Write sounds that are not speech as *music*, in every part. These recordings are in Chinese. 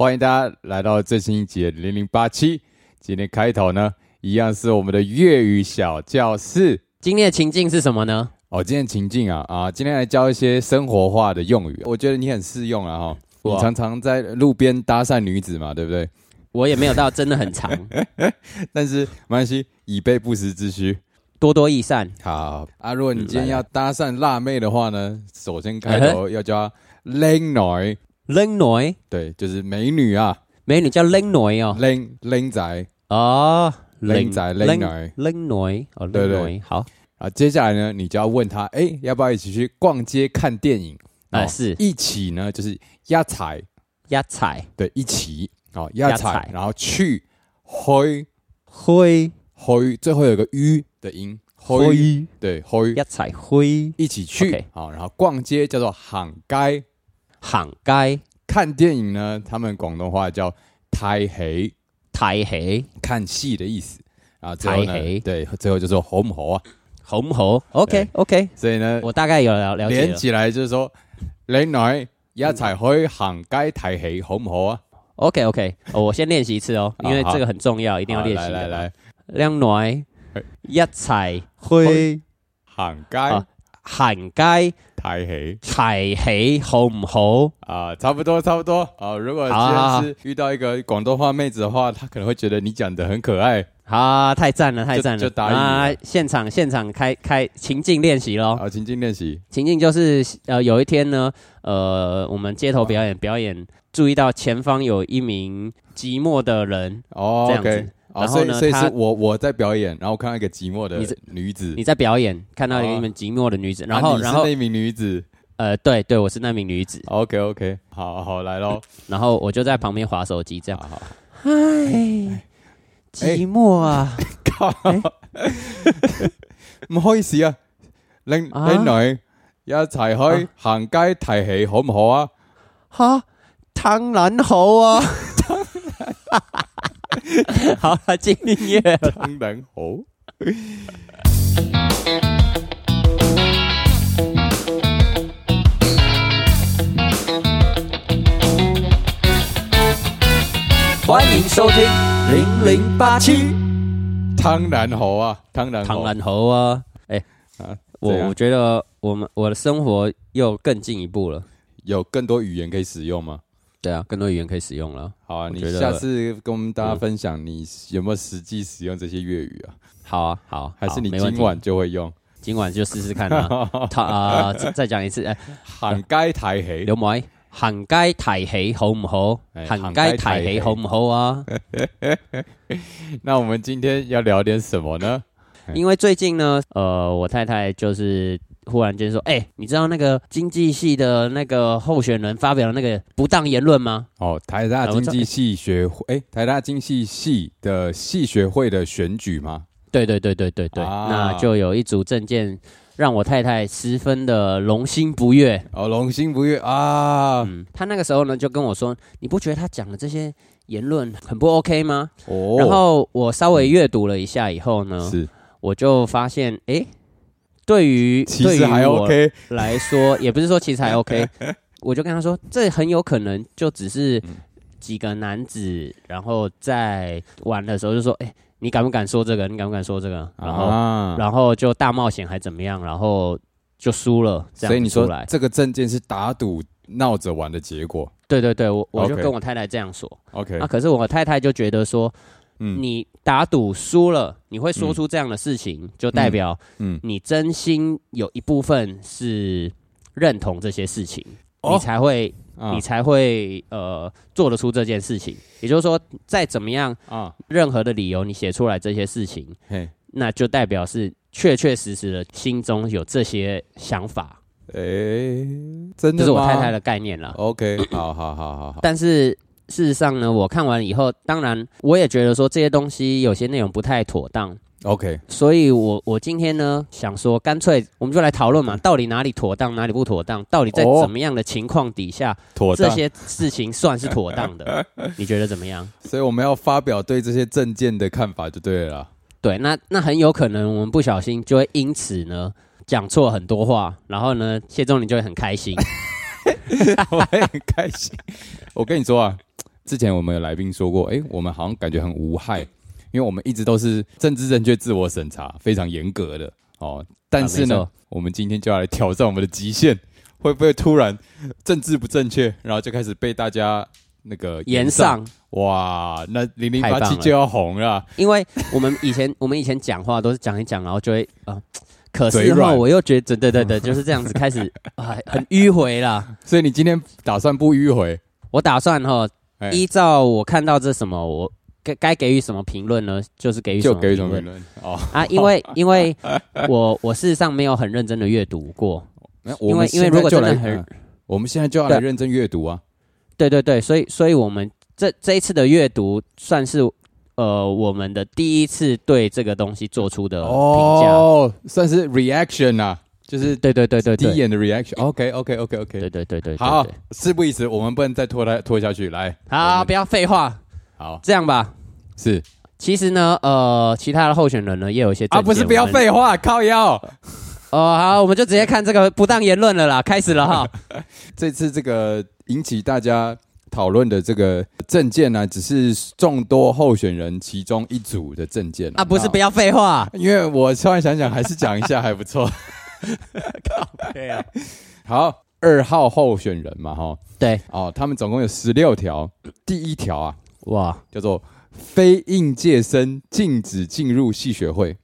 欢迎大家来到最新一集的零零八七。今天开头呢，一样是我们的粤语小教室。今天的情境是什么呢？哦，今天情境啊啊，今天来教一些生活化的用语。我觉得你很适用啊哈，你常常在路边搭讪女子嘛，对不对？我也没有到真的很长，*laughs* 但是没关系，以备不时之需。多多益善。好啊，如果你嗯今天要搭讪辣妹的话呢，首先开头要叫她靓女，靓女，对，就是美女啊，美女叫靓女哦。靓靓仔。哦，靓仔靓女靓女哦，对对。好。啊，接下来呢，你就要问她，哎，要不要一起去逛街看电影？哦啊是。一起呢，就是压彩，压彩对，一起。哦，压压彩彩，然后去灰。灰。灰，最后有个 u 的音，灰，灰。对，灰，压彩灰。一起去。好，然后逛街叫做行街，行街看电影呢，他们广东话叫睇戲，睇戲看戏的意思。啊，最後呢睇戲對，最后就说好唔好啊？好唔好？OK OK，所以呢，我大概有了了解了。連起来就是說，靚女一齊去行街睇戲，好唔好啊？OK OK，哦我先练习一次哦，*laughs* 因為好這個很重要，一定要好練習的。來來來，靓女一齊去行街啊行街睇戲齊起好唔好？啊，差不多差不多啊。如果今天是遇到一个广东话妹子的话，她可能会觉得你讲的很可爱，好，太赞了，太赞了！啊！现场现场开开情境练习喽。啊，情境练习情境就是呃，有一天呢，呃，我们街头表演表演，注意到前方有一名寂寞的人，哦这样子，OK。啊，然后呢所以所以是我我在表演，然后看到一个寂寞的女子，你在表演，看到哦。一名寂寞的女子，然后然後你是那名女子。呃，对对，我是那名女子，，OK OK，好好来喽，*laughs* 然后我就在旁边划手机，这样，好好。唉，寂寞啊，靠，唔好意思啊，靚啊？靚女一齊去行街睇戲好唔好啊？吓，當然好啊，*laughs* *laughs* 好了，進音樂了。當然好。欢迎收听零零八七。汤然猴啊，汤然好唐然猴啊，哎、啊，我我觉得我们我的生活又更进一步了。有更多语言可以使用嗎？对啊，更多语言可以使用了。好啊，你下次跟我們大家嗯分享你有没有实际使用这些粤语啊？好啊，好，还是你今晚就会用？今晚就试试看啊。*laughs* 他啊、再再講一次，哎、行街睇戲劉妹，行街提起好唔好？哎行街提起好唔好啊？*laughs* 那我们今天要聊点什么呢？因为最近呢，呃，我太太就是忽然間說，哎、你知道那个经济系的那个候选人发表了那个不当言论吗？哦，台大經啊我知道濟系學會，哎、台大经济系的系学会的选举吗？对对对对对对，啊那就有一组证件让我太太十分的龙心不悦。哦，龙心不悦啊！嗯，他那个时候呢就跟我说：“你不觉得他讲的这些言论很不 OK 吗？”哦，然后我稍微阅读了一下以后呢，是，我就發現，誒，對於其實還對於我 OK，來說，也不是说其實還 OK，*laughs* 我就跟他说，这很有可能就只是嗯幾個男子，然后在玩的时候就說：“哎，你敢不敢说这个？你敢不敢说这个？”然后。啊，然后就大冒险还怎么样，然后就输了，這所以你說樣子出來。這個證件是打赌闹着玩的结果对对对，我我就跟我太太这样说。？OK，啊，可是我太太就觉得說，嗯。你打赌输了，你会说出这样的事情，就代表嗯，你真心有一部分是认同这些事情，哦。你才會啊。你才会呃做得出这件事情。也就是说，再怎么样，啊，任何的理由你写出来这些事情，嘿，那就代表是确确实实的心中有这些想法。哎，真的这是我太太的概念了。OK，好好好好好，但是事实上呢，我看完以后，当然我也觉得说这些东西有些内容不太妥当，OK，所以我我今天呢想说，干脆我们就来讨论嘛，到底哪里妥当，哪里不妥当，到底在哦怎么样的情况底下。这些事情算是妥当的？*laughs* 你觉得怎么样？所以我们要发表对这些证件的看法就对了啦。对，那那很有可能我们不小心就会因此呢讲错很多话，然后呢谢宗林就会很开心。*laughs* 我也很开心。我跟你说啊，之前我们有来宾说过，哎，我们好像感觉很无害，因为我们一直都是政治正确、自我审查非常严格的哦。但是呢，我们今天就要来挑战我们的极限，会不会突然政治不正确，然后就开始被大家那个延上？哇，那零零八七就要红了。因为我们以前 *laughs* 我们以前讲话都是讲一讲，然后就会啊。可是后我又觉得，对对对，就是这样子开始啊，很迂回啦。*laughs* 所以你今天打算不迂回？我打算哈，依照我看到这什么，我该该给予什么评论呢？就是给予就给予什么评论。哦。啊，因为因为我我事实上没有很认真的阅读过，因为因为如果真的很，我们现在就要来认真阅读啊。对对对，所以所以我们这这一次的阅读算是。呃，我们的第一次对这个东西做出的评价，哦，算是 reaction 啊，就是对对对对第一眼的 reaction。OK OK OK OK，对对对对，好，事不宜迟，我们不能再拖它拖下去，来，好，不要废话，好，这样吧，是，其实呢，呃，其他的候选人呢也有一些啊，不是不要废话，靠腰，*laughs* 哦，好，我们就直接看这个不当言论了啦，开始了哈，*laughs* 这次这个引起大家。讨论的这个证件呢，只是众多候选人其中一组的证件啊，不是不要废话，因为我突然想想，还是讲一下还不错。*laughs* *laughs* 靠，对啊，好，二号候选人嘛，哈，对，哦，他们总共有十六条，第一条啊，哇，叫做非应届生禁止进入系学会，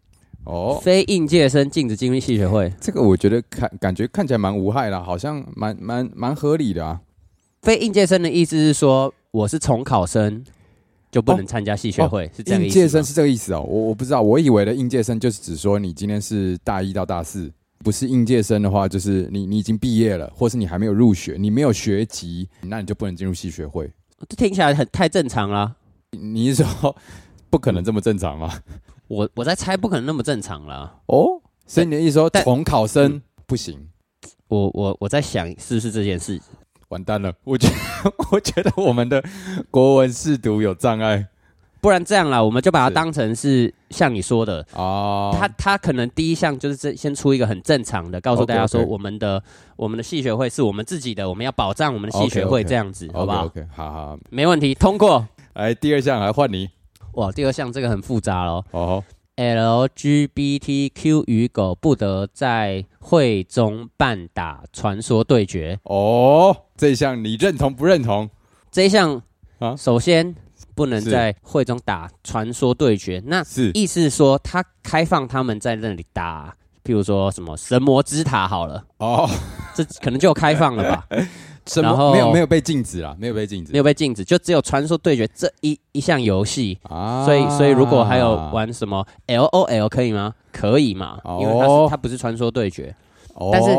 哦，非应届生禁止进入系学会，这个我觉得看感觉看起来蛮无害的，好像蛮蛮蛮合理的啊。非应届生的意思是说，我是重考生就不能参加系学会，是这样应届生是这个意思哦，我我不知道，我以为的应届生就是指说你今天是大一到大四，不是应届生的话，就是你你已经毕业了，或是你还没有入学，你没有学籍，那你就不能进入系学会。这听起来很太正常了。你是说不可能这么正常吗？我我在猜不可能那么正常了。哦，所以你的意思说重考生不行？我我我在想是不是这件事。完蛋了，我觉 *laughs* 我觉得我们的国文试读有障碍，不然这样啦，我们就把它当成是像你说的哦，他他可能第一项就是这先出一个很正常的，告诉大家说我们的我们的系学会是我们自己的，我们要保障我们的系学会这样子，好不好？OK，好好，没问题，通过。来第二项来换你，哇，第二项这个很复杂喽。哦。LGBTQ 与狗不得在会中办打传说对决哦，这一项你认同不认同？这一项啊，首先不能在会中打传说对决，那是。意思是说他开放他们在那里打，譬如说什么神魔之塔好了。哦，这可能就开放了吧。*laughs* 然后没有没有被禁止啊，没有被禁止，没有被禁止，就只有传说对决这一一项游戏。啊。所以所以如果还有玩什么 L O L 可以吗？可以嘛？因为它是它不是传说对决，但是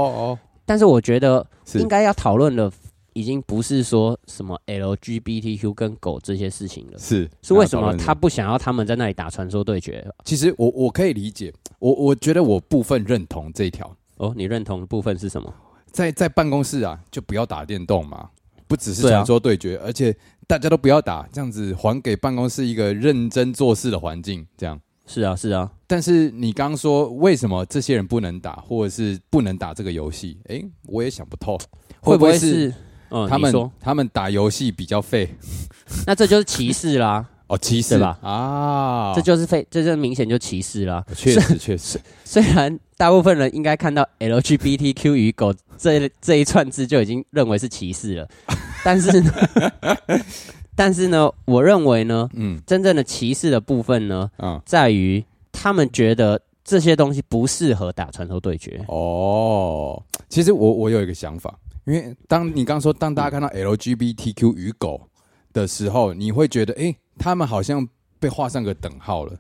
但是我觉得应该要讨论的已经不是说什么 L G B T Q 跟狗这些事情了，是是为什么他不想要他们在那里打传说对决？其实我我可以理解，我我觉得我部分认同这一条。哦，你认同的部分是什么？在在办公室啊，就不要打电动嘛，不只是传说对决，而且大家都不要打，这样子还给办公室一个认真做事的环境。这样是啊是啊，但是你刚刚说为什么这些人不能打，或者是不能打这个游戏？哎，我也想不透，会不会是他们他们打游戏比较废？那这就是歧视啦。*laughs* 哦，歧视吧？啊，这就是废，这就明显就歧视啦。确实，确实。*laughs* 虽然大部分人应该看到 LGBTQ 与狗这这一串字就已经认为是歧视了，*laughs* 但是，但是呢，我认为呢，嗯，真正的歧视的部分呢，嗯，在于他们觉得这些东西不适合打传说对决。哦，其实我我有一个想法，因为当你刚说当大家看到 LGBTQ 与狗的时候，你会觉得，哎。他们好像被画上个等号了，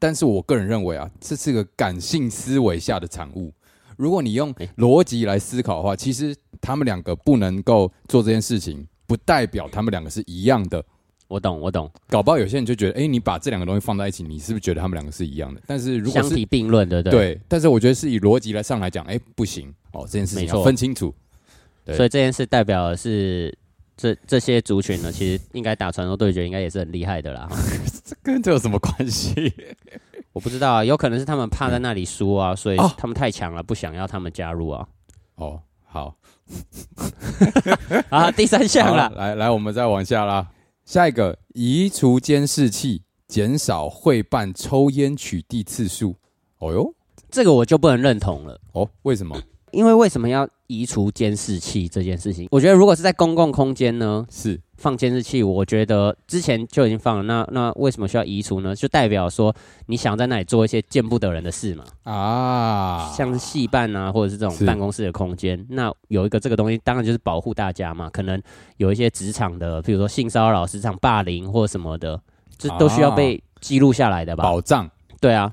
但是我个人认为啊，这是个感性思维下的产物。如果你用逻辑来思考的话，其实他们两个不能够做这件事情，不代表他们两个是一样的。我懂，我懂。搞不好有些人就觉得，哎，你把这两个东西放在一起，你是不是觉得他们两个是一样的？但是如果是相提并论的，对。但是我觉得是以逻辑来上来讲，哎，不行哦，这件事情要分清楚。所以这件事代表的是。这这些族群呢，其实应该打传说对决，应该也是很厉害的啦。*laughs* 这跟这有什么关系？*laughs* 我不知道啊，有可能是他们怕在那里输啊，所以他们太强了，不想要他们加入啊。哦，好，*laughs* 啊，第三项了，来来，我们再往下啦。下一个，移除监视器，减少会办抽烟取缔次数。哦哟，这个我就不能认同了。哦，为什么？因为为什么要移除监视器这件事情？我觉得如果是在公共空间呢，是放监视器，我觉得之前就已经放了。那那为什么需要移除呢？就代表说你想在那里做一些见不得人的事嘛？啊，像是戏办啊，或者是这种办公室的空间，那有一个这个东西，当然就是保护大家嘛。可能有一些职场的，比如说性骚扰、职场霸凌或什么的，这都需要被记录下来的吧？保障，对啊。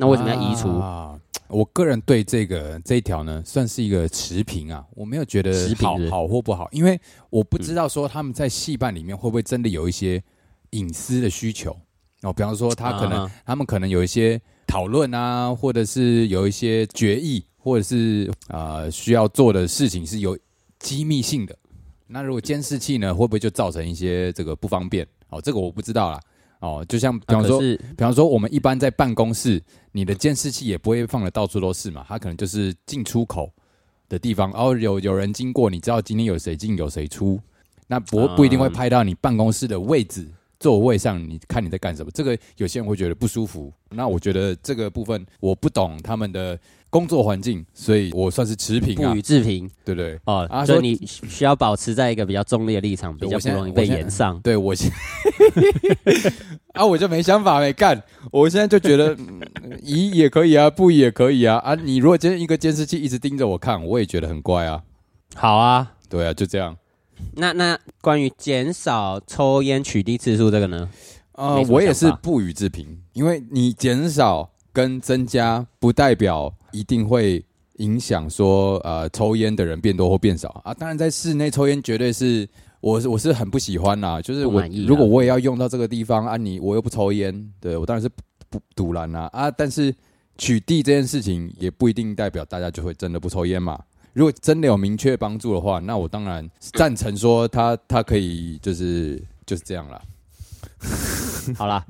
那为什么要移除？啊我个人对这个这一条呢，算是一个持平啊，我没有觉得好好或不好，因为我不知道说他们在戏办里面会不会真的有一些隐私的需求哦，比方说他可能他们可能有一些讨论啊，或者是有一些决议，或者是啊需要做的事情是有机密性的，那如果监视器呢，会不会就造成一些这个不方便？哦，这个我不知道啦。哦，就像比方说，比方说我们一般在办公室，你的监视器也不会放的到处都是嘛，它可能就是进出口的地方，然后有有人经过，你知道今天有谁进有谁出，那不不一定会拍到你办公室的位置座位上，你看你在干什么，这个有些人会觉得不舒服。那我觉得这个部分我不懂他们的。工作环境，所以我算是持平啊，不予置评，对不对？哦，所以你需要保持在一个比较中立的立场，比较不容易被延上。对我现 *laughs* 啊，我就没想法没干，我现在就觉得 *laughs* 移也可以啊，不移也可以啊。啊，你如果今天一个监视器一直盯着我看，我也觉得很怪啊。好啊，对啊，就这样。那那关于减少抽烟取缔次数这个呢？呃，我也是不予置评，因为你减少跟增加不代表。一定会影响说，呃，抽烟的人变多或变少啊。当然，在室内抽烟绝对是，我我是很不喜欢呐。就是我如果我也要用到这个地方啊，你我又不抽烟，对我当然是不堵拦啦啊。但是取缔这件事情也不一定代表大家就会真的不抽烟嘛。如果真的有明确帮助的话，那我当然赞成说他他可以就是就是这样了。好了，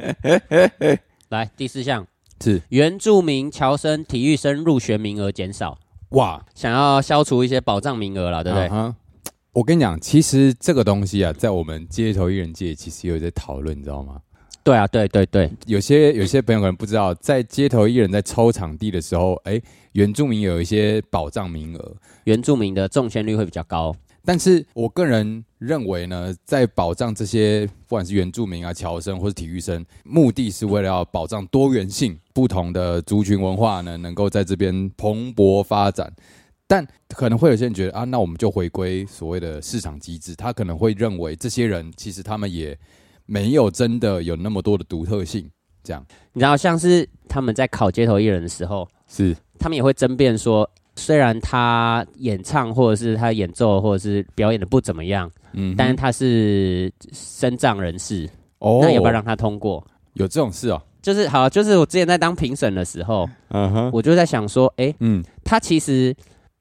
*laughs* 来第四项。是原住民侨生体育生入学名额减少哇，想要消除一些保障名额了，对不对？我跟你讲，其实这个东西啊，在我们街头艺人界其实有在讨论，你知道吗？对啊，对对对，有些有些朋友可能不知道，在街头艺人在抽场地的时候，哎，原住民有一些保障名额，原住民的中签率会比较高。但是我个人认为呢，在保障这些不管是原住民啊、侨生或是体育生，目的是为了要保障多元性，不同的族群文化呢能够在这边蓬勃发展。但可能会有些人觉得啊，那我们就回归所谓的市场机制，他可能会认为这些人其实他们也没有真的有那么多的独特性。这样，你知道，像是他们在考街头艺人的时候，是他们也会争辩说。虽然他演唱或者是他演奏或者是表演的不怎么样，嗯，但是他是身障人士，哦，那要不要让他通过？有这种事哦，就是好，就是我之前在当评审的时候，嗯哼，我就在想说，哎，嗯，他其实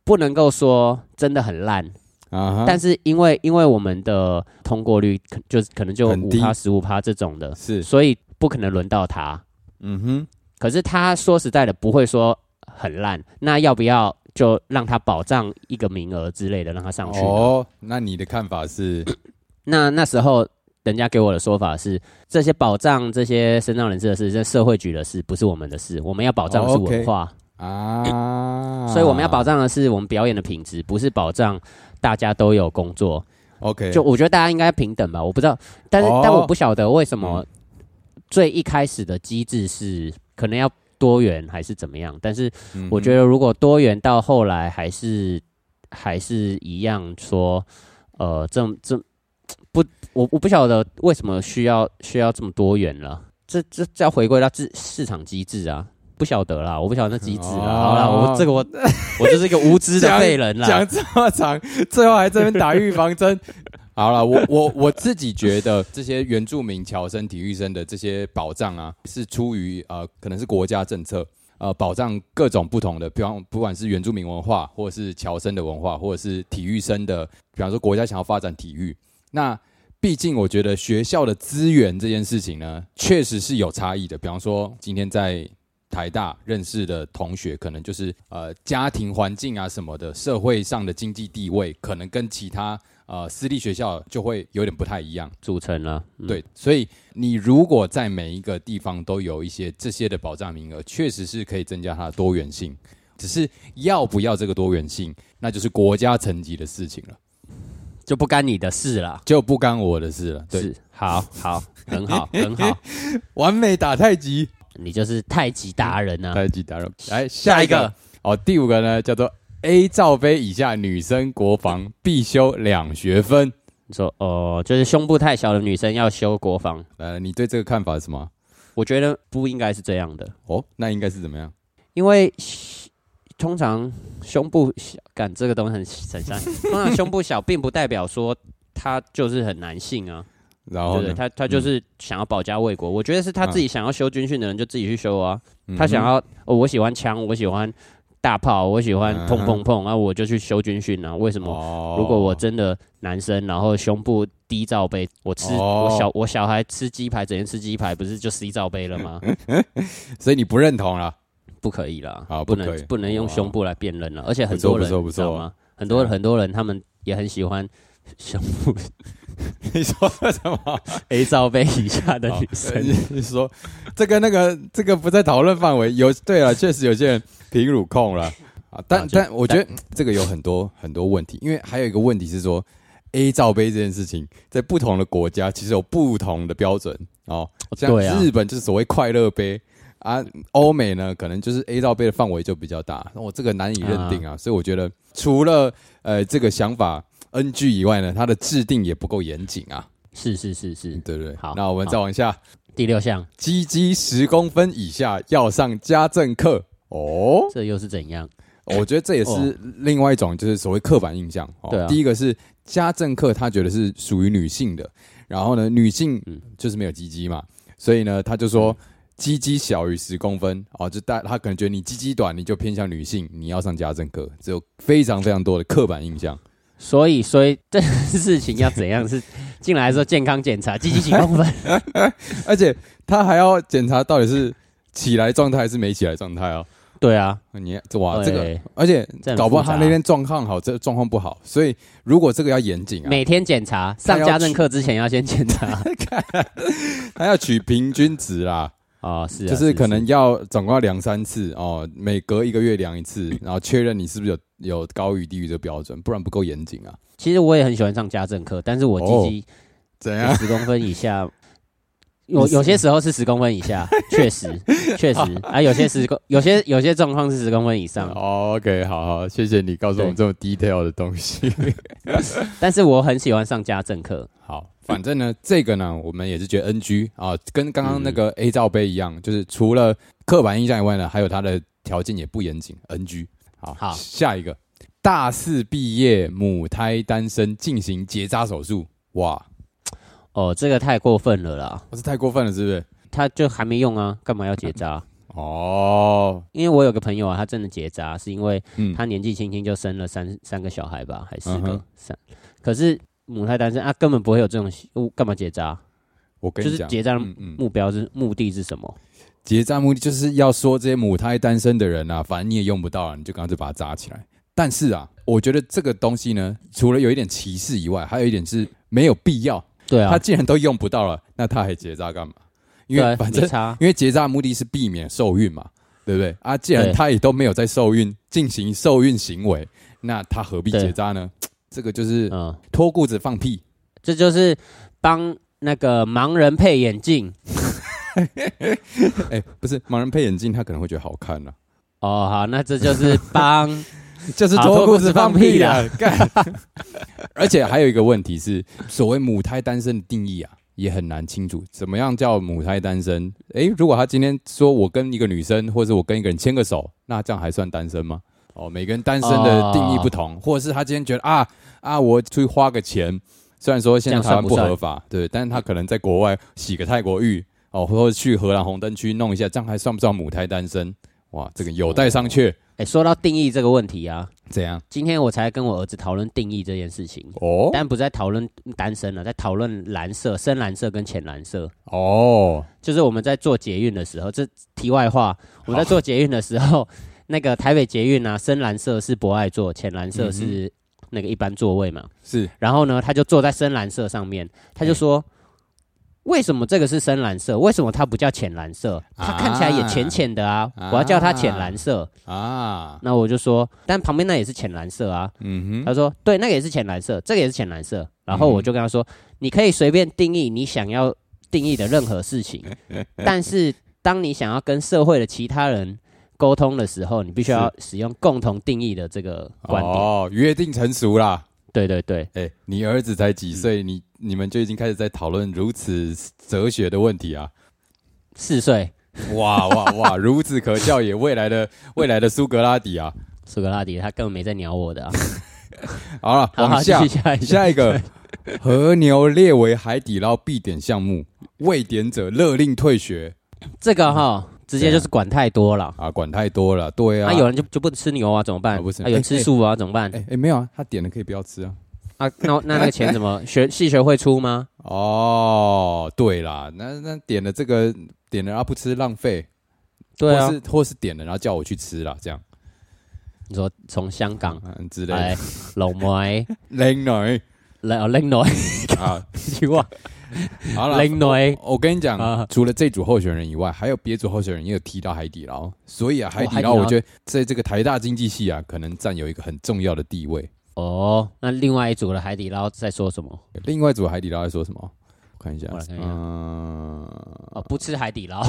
不能够说真的很烂啊，但是因为因为我们的通过率可就是可能就五趴十五趴这种的，是，所以不可能轮到他，嗯哼，可是他说实在的不会说很烂，那要不要？就让他保障一个名额之类的，让他上去。哦，那你的看法是？*clears throat* 那那时候人家给我的说法是，这些保障这些身障人士的事，这社会局的事，不是我们的事。我们要保障的是文化 *clears throat* 啊，所以我们要保障的是我们表演的品质，不是保障大家都有工作。OK，就我觉得大家应该平等吧。我不知道，但是但我不晓得为什么最一开始的机制是可能要。多元还是怎么样？但是我觉得，如果多元到后来还是还是一样，说呃，这这不，我我不晓得为什么需要需要这么多元了。这这这要回归到市市场机制啊，不晓得啦，我不晓得那机制啊。好啦，我这个我 *laughs* 我就是一个无知的废人啦。讲这么长，最后还这边打预防针。好了，我 *laughs* 我我自己觉得这些原住民侨生、体育生的这些保障啊，是出于呃，可能是国家政策，呃，保障各种不同的，比方不管是原住民文化，或者是侨生的文化，或者是体育生的，比方说国家想要发展体育，那毕竟我觉得学校的资源这件事情呢，确实是有差异的。比方说今天在台大认识的同学，可能就是呃家庭环境啊什么的，社会上的经济地位，可能跟其他。呃私立学校就会有点不太一样组成了。对，所以你如果在每一个地方都有一些这些的保障名额，确实是可以增加它的多元性。只是要不要这个多元性，那就是国家层级的事情了，就不干你的事了，就不干我的事了。对，好好，很好，很好，*laughs* 完美打太极，你就是太极达人啊！太极达人，来下一个哦，第五个呢叫做。A 罩杯以下女生国防必修两学分。你说哦，就是胸部太小的女生要修国防。呃，你对这个看法是什么？我觉得不应该是这样的。哦，那应该是怎么样？因为通常胸部小，干这个东西很很像。通常胸部小，并不代表说他就是很男性啊。然后他他就是想要保家卫国。我觉得是他自己想要修军训的人就自己去修啊。他想要哦，我喜欢枪，我喜欢。大炮，我喜欢砰砰砰啊！我就去修军训啊。为什么？如果我真的男生，然后胸部低罩杯，我吃我小我小孩吃鸡排，整天吃鸡排，不是就 C 罩杯了吗？*laughs* 所以你不认同了？不可以了，啊，不能不能用胸部来辨认了。而且很多人知道吗？很多很多人他们也很喜欢胸部。*laughs* 你说什么？*laughs* A 罩杯以下的女生？你说这个那个这个不在讨论范围。有对啊，确实有些人。平乳控了 *laughs* 啊，但但我觉得这个有很多很多问题，因为还有一个问题是说，A 罩杯这件事情在不同的国家其实有不同的标准哦。像日本就是所谓快乐杯啊，欧美呢可能就是 A 罩杯的范围就比较大，我这个难以认定啊。所以我觉得除了呃这个想法 NG 以外呢，它的制定也不够严谨啊。是是是是，对对？好，那我们再往下，第六项，鸡鸡十公分以下要上家政课。哦，这又是怎样？我觉得这也是另外一种，就是所谓刻板印象。对，第一个是家政课，他觉得是属于女性的，然后呢，女性就是没有鸡鸡嘛，所以呢，他就说鸡鸡小于十公分哦，就大他可能觉得你鸡鸡短，你就偏向女性，你要上家政课，只有非常非常多的刻板印象。所以，所以 *laughs* 这事情要怎样？是进来的时候健康检查鸡鸡几公分，*laughs* 而且他还要检查到底是起来状态还是没起来状态啊？对啊，你哇，这个而且搞不好他那天状况好，这状况不好，所以如果这个要严谨啊，每天检查，上家政课之前要先检查，*laughs* 他要取平均值啦，啊是，就是可能要总共要量三次哦，每隔一个月量一次，然后确认你是不是有有高于低于这个标准，不然不够严谨啊。其实我也很喜欢上家政课，但是我鸡鸡怎样？十公分以下。有有些时候是十公分以下，*laughs* 确实确实啊，有些十公有些有些状况是十公分以上。OK，好好，谢谢你告诉我们这么 detail 的东西。*laughs* 但是我很喜欢上家政课。好，反正呢，这个呢，我们也是觉得 NG 啊，跟刚刚那个 A 罩杯一样，就是除了刻板印象以外呢，还有它的条件也不严谨。NG。好，好，下一个，大四毕业母胎单身进行结扎手术，哇。哦，这个太过分了啦！我是太过分了，是不是？他就还没用啊，干嘛要结扎？*laughs* 哦，因为我有个朋友啊，他真的结扎，是因为他年纪轻轻就生了三三个小孩吧，还是个三？可是母胎单身啊，根本不会有这种，干嘛结扎？我跟你讲，结扎目标是目的是什么？结扎目的就是要说这些母胎单身的人啊，反正你也用不到，你就干脆把它扎起来。但是啊，我觉得这个东西呢，除了有一点歧视以外，还有一点是没有必要。对啊，他既然都用不到了，那他还结扎干嘛？因为反正因为结扎目的是避免受孕嘛，对不对？啊，既然他也都没有在受孕进行受孕行为，那他何必结扎呢？这个就是脱裤子放屁，这就是帮那个盲人配眼镜。*laughs* 哎，不是盲人配眼镜，他可能会觉得好看呢。哦，好，那这就是帮。*laughs* *laughs* 就是脱裤子放屁啦！*laughs* 干，*laughs* 而且还有一个问题是，所谓母胎单身的定义啊，也很难清楚。怎么样叫母胎单身？诶，如果他今天说我跟一个女生，或者我跟一个人牵个手，那这样还算单身吗？哦，每个人单身的定义不同，或者是他今天觉得啊啊，我出去花个钱，虽然说现在台湾不合法，对，但是他可能在国外洗个泰国浴，哦，或者去荷兰红灯区弄一下，这样还算不算母胎单身？哇，这个有待商榷。哎，说到定义这个问题啊，怎样？今天我才跟我儿子讨论定义这件事情哦，但不在讨论单身了，在讨论蓝色、深蓝色跟浅蓝色哦。就是我们在做捷运的时候，这题外话，我们在做捷运的时候，*laughs* 那个台北捷运啊，深蓝色是博爱座，浅蓝色是那个一般座位嘛。是，然后呢，他就坐在深蓝色上面，他就说。为什么这个是深蓝色？为什么它不叫浅蓝色？它看起来也浅浅的啊！我要叫它浅蓝色啊！那我就说，但旁边那也是浅蓝色啊。嗯哼，他说对，那个也是浅蓝色，这个也是浅蓝色。然后我就跟他说，你可以随便定义你想要定义的任何事情，*laughs* 但是当你想要跟社会的其他人沟通的时候，你必须要使用共同定义的这个观点。哦，约定成熟啦。对对对，哎，你儿子才几岁？你你们就已经开始在讨论如此哲学的问题啊？四岁，哇哇哇！孺子可教也，未来的未来的苏格拉底啊，苏格拉底他根本没在鸟我的。啊。好了，往下下一个，*laughs* 和牛列为海底捞必点项目，未点者勒令退学。这个哈。直接就是管太多了啊！管太多了，对啊。那有人就就不吃牛啊，怎么办？不是，有人吃素啊，怎么办？哎，没有啊，他点了可以不要吃啊。啊，那那那个钱怎么 *laughs* 学系学会出吗？哦，对啦，那那点了这个点了然后不吃浪费，对啊，或是或是点了然后叫我去吃了这样。你说从香港之类，龙梅，*laughs* 靓女，来哦，靓女 *laughs* 啊，希望。*laughs* 好了，我跟你讲，除了这组候选人以外，还有别组候选人也有提到海底捞，所以啊，海底捞我觉得在这个台大经济系啊，可能占有一个很重要的地位。哦，那另外一组的海底捞在说什么？另外一组海底捞在说什么？我看一下，嗯，哦，不吃海底捞。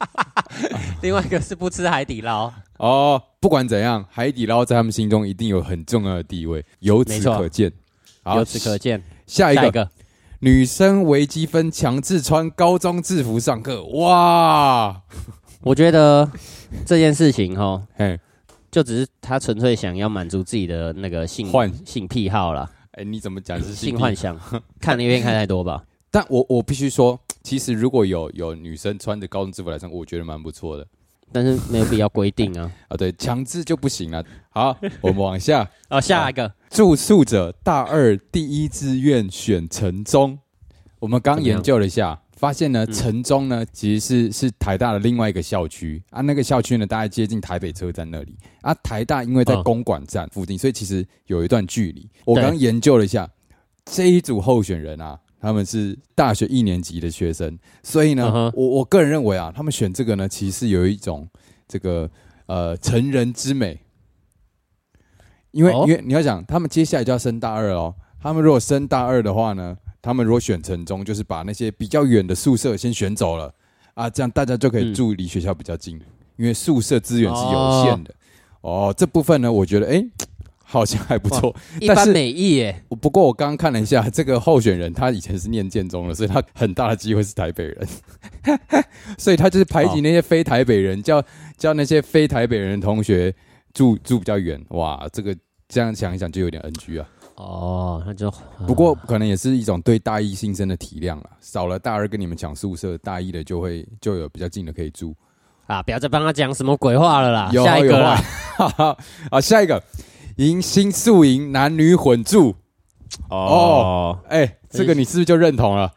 *laughs* 另外一个是不吃海底捞。哦，不管怎样，海底捞在他们心中一定有很重要的地位，由此可见。由此可见，下一个。女生微积分强制穿高中制服上课，哇！*laughs* 我觉得这件事情哈，嘿，就只是他纯粹想要满足自己的那个性幻性癖好了。哎，你怎么讲是性幻想？*laughs* 看那边看太多吧。但我我必须说，其实如果有有女生穿着高中制服来上，我觉得蛮不错的。但是没有必要规定啊。*laughs* 啊，对，强制就不行了。好，我们往下。*laughs* 哦，下一个。住宿者大二第一志愿选城中，我们刚研究了一下，发现呢，城中呢其实是是台大的另外一个校区啊，那个校区呢大概接近台北车站那里啊，台大因为在公馆站附近，所以其实有一段距离。我刚研究了一下，这一组候选人啊，他们是大学一年级的学生，所以呢，我我个人认为啊，他们选这个呢，其实有一种这个呃成人之美。因为，因为你要想，他们接下来就要升大二哦。他们如果升大二的话呢，他们如果选城中，就是把那些比较远的宿舍先选走了啊，这样大家就可以住离学校比较近。因为宿舍资源是有限的哦。这部分呢，我觉得哎，好像还不错，一般美意耶。不过我刚刚看了一下，*laughs* 这个候选人他以前是念建中的，所以他很大的机会是台北人，*laughs* 所以他就是排挤那些非台北人，叫叫那些非台北人的同学。住住比较远，哇，这个这样想一想就有点 NG 啊。哦，那就不过可能也是一种对大一新生的体谅了。少了大二跟你们抢宿舍，大一的就会就有比较近的可以住。啊，不要再帮他讲什么鬼话了啦。下一个啦，*laughs* 好，下一个迎新宿营男女混住。哦，哎，这个你是不是就认同了？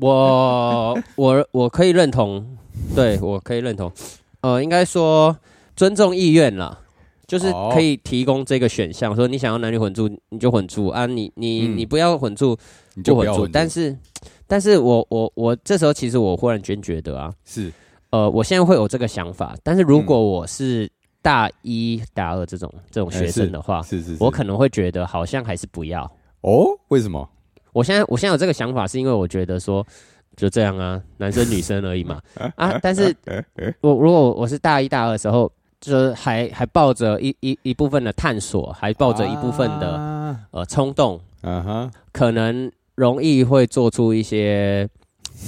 我我我可以认同，对我可以认同。呃，应该说。尊重意愿啦，就是可以提供这个选项，说你想要男女混住，你就混住啊，你你你不要混住，你就混住。但是，但是我我我这时候其实我忽然间觉得啊，是，呃，我现在会有这个想法，但是如果我是大一大二这种这种学生的话，是是，我可能会觉得好像还是不要哦。为什么？我现在我现在有这个想法，是因为我觉得说。就这样啊，男生女生而已嘛 *laughs* 啊！但是，我如果我是大一大二的时候，就是还还抱着一一一部分的探索，还抱着一部分的呃冲动，嗯哼，可能容易会做出一些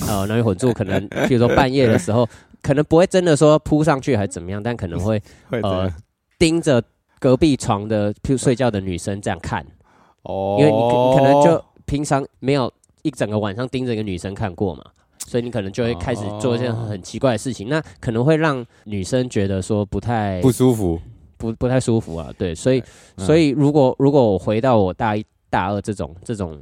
呃男女混住，可能比如说半夜的时候，可能不会真的说扑上去还怎么样，但可能会 *laughs* 呃盯着隔壁床的譬如睡觉的女生这样看哦，因为你可能就平常没有。一整个晚上盯着一个女生看过嘛，所以你可能就会开始做一些很奇怪的事情，那可能会让女生觉得说不太不舒服，不不太舒服啊。对，所以所以如果如果我回到我大一大二这种这种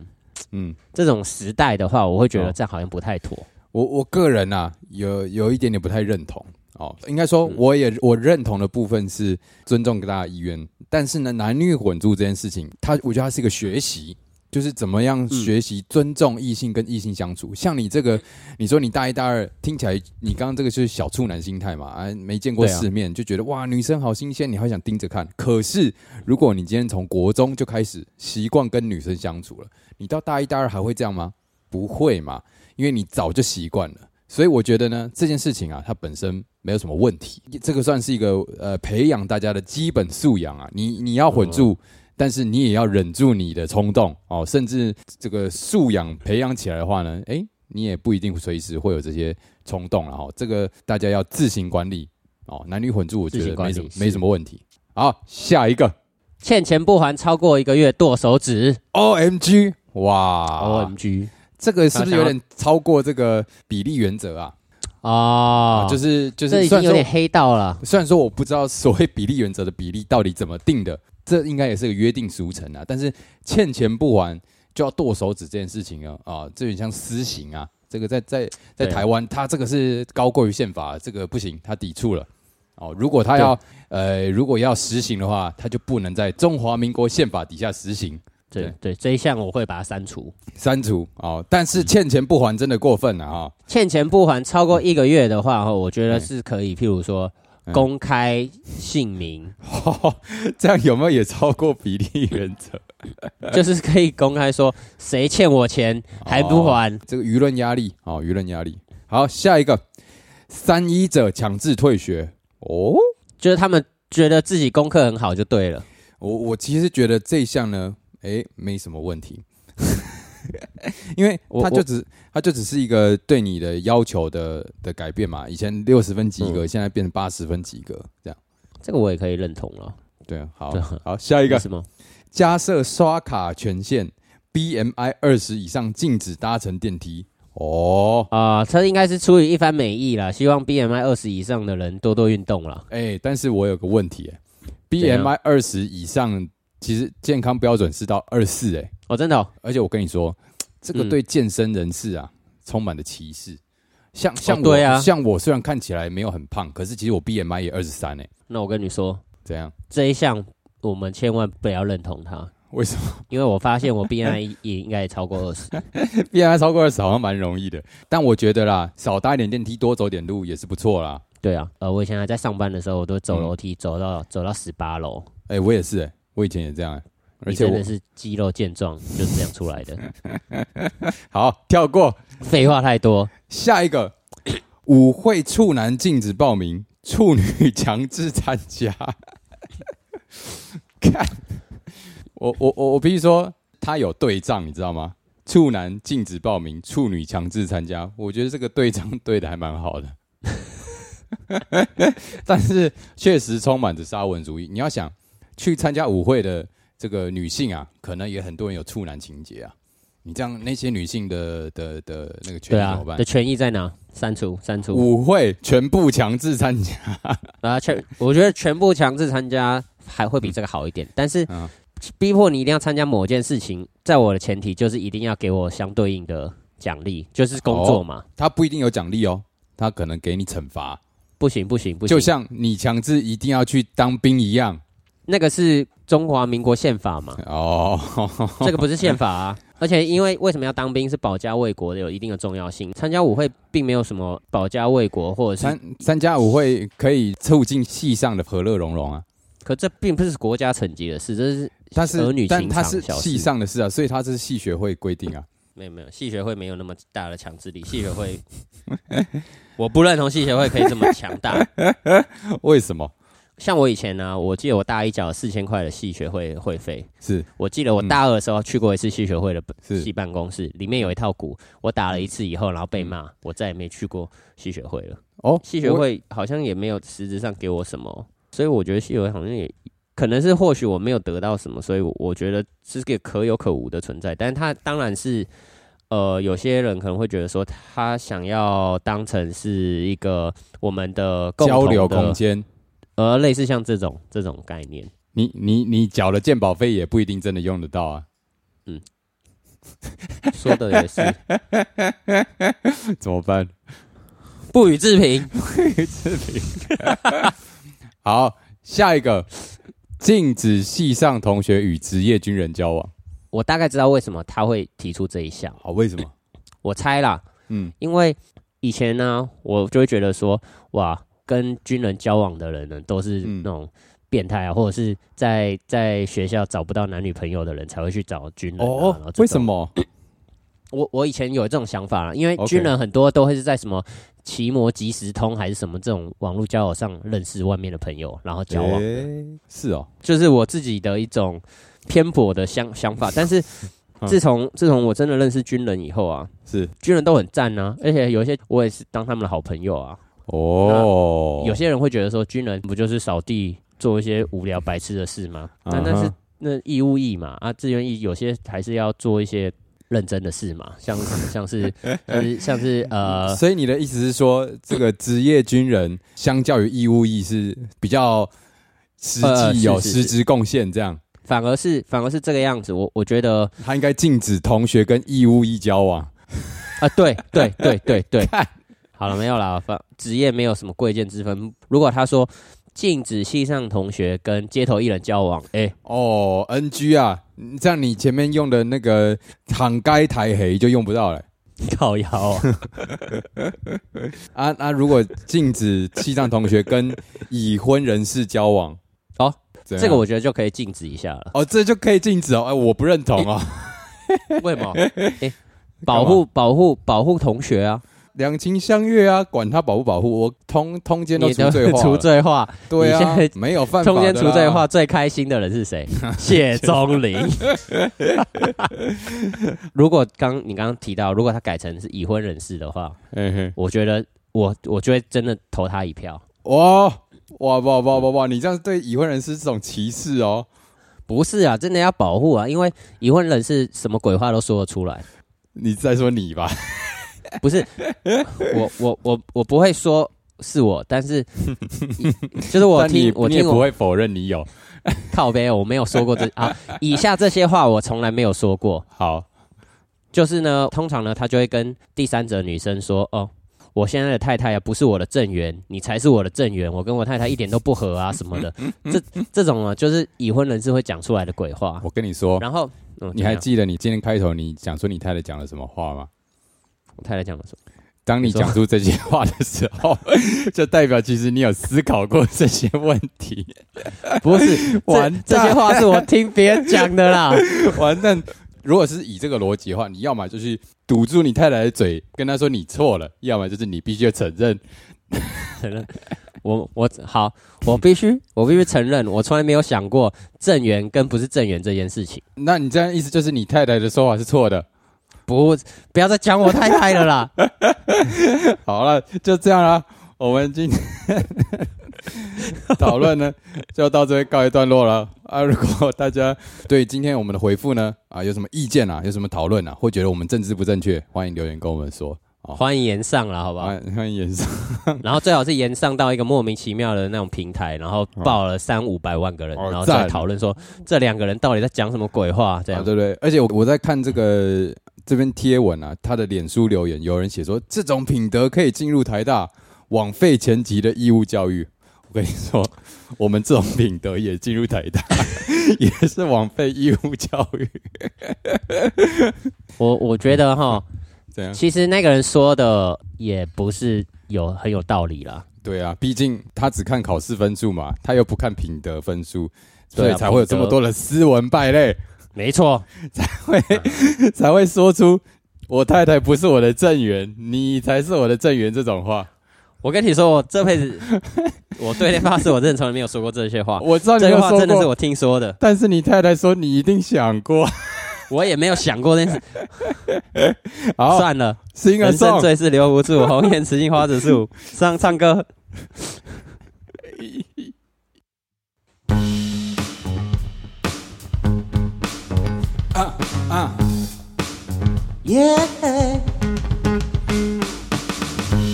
嗯这种时代的话，我会觉得这样好像不太妥。我我个人啊，有有一点点不太认同，哦，应该说我也我认同的部分是尊重大家意愿，但是呢，男女混住这件事情，它我觉得它是一个学习。就是怎么样学习尊重异性跟异性相处，像你这个，你说你大一大二听起来，你刚刚这个就是小处男心态嘛，啊，没见过世面就觉得哇，女生好新鲜，你还想盯着看。可是如果你今天从国中就开始习惯跟女生相处了，你到大一大二还会这样吗？不会嘛，因为你早就习惯了。所以我觉得呢，这件事情啊，它本身没有什么问题，这个算是一个呃培养大家的基本素养啊。你你要混住。但是你也要忍住你的冲动哦，甚至这个素养培养起来的话呢，哎，你也不一定随时会有这些冲动了哈。这个大家要自行管理哦。男女混住，我觉得没什么没什么问题。好，下一个，欠钱不还超过一个月剁手指。O M G，哇，O M G，这个是不是有点超过这个比例原则啊？啊，就是就是，这已经有点黑道了。虽然说我不知道所谓比例原则的比例到底怎么定的。这应该也是个约定俗成啊，但是欠钱不还就要剁手指这件事情啊，啊，这有点像私刑啊。这个在在在台湾，他这个是高过于宪法，这个不行，他抵触了。哦，如果他要呃，如果要实行的话，他就不能在中华民国宪法底下实行。对对，这一项我会把它删除。删除哦，但是欠钱不还真的过分了啊！欠钱不还超过一个月的话，哈，我觉得是可以，譬如说。公开姓名，*laughs* 这样有没有也超过比例原则？*laughs* 就是可以公开说谁欠我钱还不还，这个舆论压力哦，舆论压力。好，下一个三一者强制退学哦，就是他们觉得自己功课很好就对了。我我其实觉得这一项呢，哎，没什么问题。*laughs* 因为他就只，他就只是一个对你的要求的的改变嘛。以前六十分及格，现在变成八十分及格，这样。这个我也可以认同了。对，好，好，下一个 *laughs* 什么？加设刷卡权限，BMI 二十以上禁止搭乘电梯。哦，啊，这应该是出于一番美意啦，希望 BMI 二十以上的人多多运动了。哎，但是我有个问题，哎，BMI 二十以上。其实健康标准是到二四哎，哦真的，而且我跟你说，这个对健身人士啊充满了歧视。像像我啊，像我虽然看起来没有很胖，可是其实我 BMI 也二十三哎。那我跟你说，怎样？这一项我们千万不要认同它。为什么？因为我发现我 BMI 也应该也超过二十。*laughs* BMI 超过二十好像蛮容易的，但我觉得啦，少搭一点电梯，多走点路也是不错啦。对啊，呃，我以前还在上班的时候，我都走楼梯走到走到十八楼。哎，我也是哎。我以前也这样，而且真的是肌肉健壮，就是这样出来的。*laughs* 好，跳过，废话太多。下一个，舞会处男禁止报名，处女强制参加。*laughs* 看，我我我我必须说，他有对仗，你知道吗？处男禁止报名，处女强制参加。我觉得这个对仗对的还蛮好的，*laughs* 但是确实充满着沙文主义。你要想。去参加舞会的这个女性啊，可能也很多人有处男情节啊。你这样那些女性的的的那个权益怎么办？的权益在哪？删除，删除。舞会全部强制参加 *laughs* 啊！全我觉得全部强制参加还会比这个好一点。但是逼迫你一定要参加某件事情，在我的前提就是一定要给我相对应的奖励，就是工作嘛。他不一定有奖励哦，他可能给你惩罚。不行不行不行，就像你强制一定要去当兵一样。那个是中华民国宪法嘛？哦，这个不是宪法啊！而且因为为什么要当兵是保家卫国的，有一定的重要性。参加舞会并没有什么保家卫国，或者是参参加舞会可以促进戏上的和乐融融啊。可这并不是国家层级的事，这是它是儿女情长是戏上的事啊，所以它是戏学会规定啊。没有没有，戏学会没有那么大的强制力。戏学会，*laughs* 我不认同戏学会可以这么强大。*laughs* 为什么？像我以前呢，我记得我大一缴四千块的戏学会会费，是我记得我大二的时候去过一次戏学会的戏办公室，里面有一套鼓，我打了一次以后，然后被骂，我再也没去过戏学会了。哦，戏学会好像也没有实质上给我什么，所以我觉得戏学会好像也可能是或许我没有得到什么，所以我觉得是个可有可无的存在。但是他当然是，呃，有些人可能会觉得说，他想要当成是一个我们的交流空间。呃，类似像这种这种概念，你你你缴了鉴保费也不一定真的用得到啊。嗯，*laughs* 说的也是，*laughs* 怎么办？不予置评，不予置评。*laughs* 好，下一个，禁止系上同学与职业军人交往。我大概知道为什么他会提出这一项。好，为什么？我猜啦，嗯，因为以前呢，我就会觉得说，哇，跟军人交往的人呢，都是那种变态啊，或者是在在学校找不到男女朋友的人才会去找军人。哦，为什么？我我以前有这种想法，因为军人很多都会是在什么奇摩即时通还是什么这种网络交友上认识外面的朋友，然后交往。是哦，就是我自己的一种偏颇的想想法。但是 *laughs* 自从自从我真的认识军人以后啊，是军人都很赞啊，而且有一些我也是当他们的好朋友啊。哦，有些人会觉得说军人不就是扫地做一些无聊白痴的事吗？那那是那义务役嘛啊，志愿役有些还是要做一些。认真的事嘛，像 *laughs* 像是是像是呃，所以你的意思是说，这个职业军人相较于义务役是比较实际有实质贡献，这样反而是反而是这个样子。我我觉得他应该禁止同学跟义务役交往啊！对对对对对，*laughs* 好了没有了，反职业没有什么贵贱之分。如果他说。禁止系上同学跟街头艺人交往。哎，哦，NG 啊，这样你前面用的那个“躺街台黑”就用不到了。靠腰啊 *laughs* 啊！如果禁止西藏同学跟已婚人士交往，哦，这个我觉得就可以禁止一下了。哦，这就可以禁止哦。哎，我不认同啊。*laughs* 为什么？*laughs* 哎，保护保护保护同学啊。两情相悦啊，管他保不保护，我通通奸都除罪化。*laughs* 除罪化，对啊，没有犯法。通奸除罪化最开心的人是谁？*laughs* 谢宗林。*laughs* 如果刚你刚刚提到，如果他改成是已婚人士的话，嗯我觉得我我就会真的投他一票。哇哇哇哇哇哇！你这样对已婚人士这种歧视哦？不是啊，真的要保护啊，因为已婚人士什么鬼话都说得出来。你再说你吧？不是，我我我我不会说是我，但是 *laughs* 就是我听我听不会否认你有靠背，我没有说过这 *laughs* 啊。以下这些话我从来没有说过。好，就是呢，通常呢，他就会跟第三者女生说：“哦，我现在的太太啊，不是我的正缘，你才是我的正缘，我跟我太太一点都不合啊，什么的。*laughs* ”这这种呢，就是已婚人士会讲出来的鬼话。我跟你说，然后你还记得你今天开头你讲说你太太讲了什么话吗？我太太讲了什么？当你讲出这些话的时候，*laughs* 就代表其实你有思考过这些问题。*laughs* 不是，*laughs* 完这些话是我听别人讲的啦。完蛋！如果是以这个逻辑的话，你要么就是堵住你太太的嘴，跟她说你错了；要么就是你必须承认。承认？我我好，我必须我必须承认，我从来没有想过正缘跟不是正缘这件事情。那你这样意思就是你太太的说法是错的？不，不要再讲我太太了啦。*laughs* 好了，就这样啦。我们今天 *laughs* 讨论呢，就到这边告一段落了啊。如果大家对今天我们的回复呢啊有什么意见啊，有什么讨论啊，或觉得我们政治不正确，欢迎留言跟我们说。欢迎延上了，好不好？欢迎延上，*laughs* 然后最好是延上到一个莫名其妙的那种平台，然后报了三五百万个人，然后再讨论说这两个人到底在讲什么鬼话，这样对不对？而且我我在看这个。这边贴文啊，他的脸书留言有人写说，这种品德可以进入台大，枉费前级的义务教育。我跟你说，我们这种品德也进入台大，*laughs* 也是枉费义务教育。*laughs* 我我觉得哈，怎样？其实那个人说的也不是有很有道理啦。对啊，毕竟他只看考试分数嘛，他又不看品德分数，所以才会有这么多的斯文败类。没错，才会 *laughs* 才会说出我太太不是我的正缘，你才是我的正缘这种话。我跟你说，我这辈子 *laughs* 我对天发誓，我真的从来没有说过这些话。我知道这些话真的是我听说的，但是你太太说你一定想过，我也没有想过那事。*laughs* 好，算了，人生最是留不住，红颜辞镜花子树，上唱歌。啊啊！耶！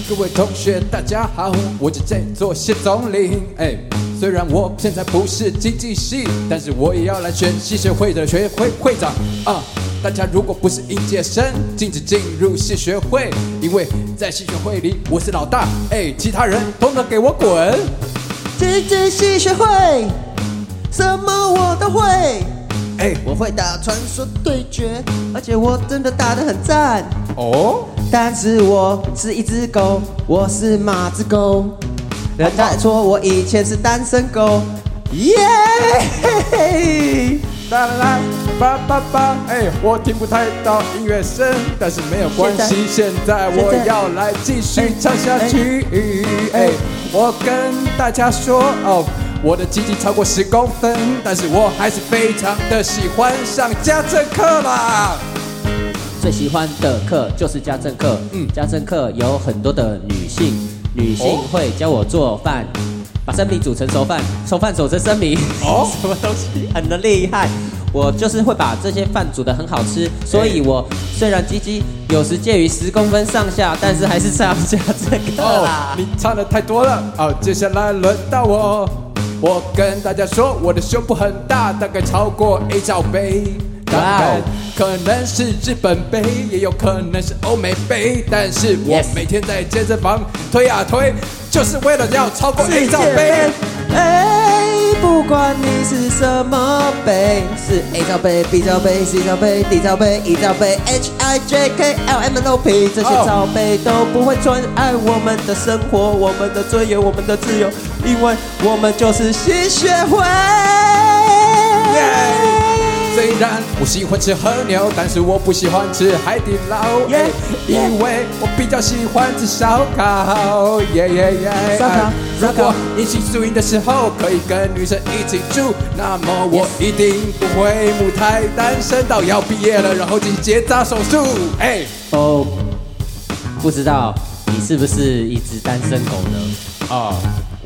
各位同学，大家好，我叫做谢总理。哎，虽然我现在不是经济系，但是我也要来选系学会的学会会长啊。大家如果不是应届生，禁止进入系学会，因为在系学会里我是老大，哎，其他人统统给我滚！禁止戏学会，什么我都会，哎，我会打传说对决，而且我真的打得很赞哦。但是我是一只狗，我是马子狗，人家说我以前是单身狗。耶！啦啦啦，叭叭叭，哎，我听不太到音乐声，但是没有关系，现在我要来继续唱下去。哎，我跟大家说哦，我的鸡鸡超过十公分，但是我还是非常的喜欢上家政课啦。最喜欢的课就是家政课，嗯，家政课有很多的女性，女性会教我做饭。把生米煮成熟饭，熟饭煮成生米，哦，*laughs* 什么东西很的厉害？我就是会把这些饭煮的很好吃，所以我虽然鸡鸡有时介于十公分上下，但是还是差不下这个啦。你唱的太多了，好，接下来轮到我，我跟大家说，我的胸部很大，大概超过 A 罩杯。可能是日本杯，也有可能是欧美杯，但是我每天在健身房推啊推，就是为了要超过 A 罩杯。哎，不管你是什么杯，是 A 罩杯、B 罩杯、C 罩杯、D 罩杯、E 罩杯、H I J K L M N O P，这些罩杯都不会阻碍我们的生活、我们的尊严、我们的自由，因为我们就是吸血会。虽然我喜欢吃和牛，但是我不喜欢吃海底捞，因为我比较喜欢吃烧烤。耶耶耶！烧烤。如果一起宿营的时候可以跟女生一起住，那么我一定不会母胎单身到要毕业了，然后进行结扎手术。哎哦，不知道你是不是一只单身狗呢？啊，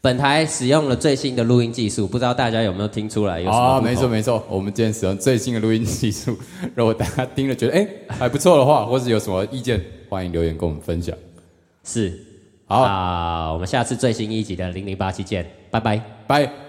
本台使用了最新的录音技术，不知道大家有没有听出来？啊，没错没错，我们今天使用最新的录音技术。如果大家听了觉得哎还不错的话，或是有什么意见，欢迎留言跟我们分享。是。好，我们下次最新一集的零零八七见，拜拜，拜。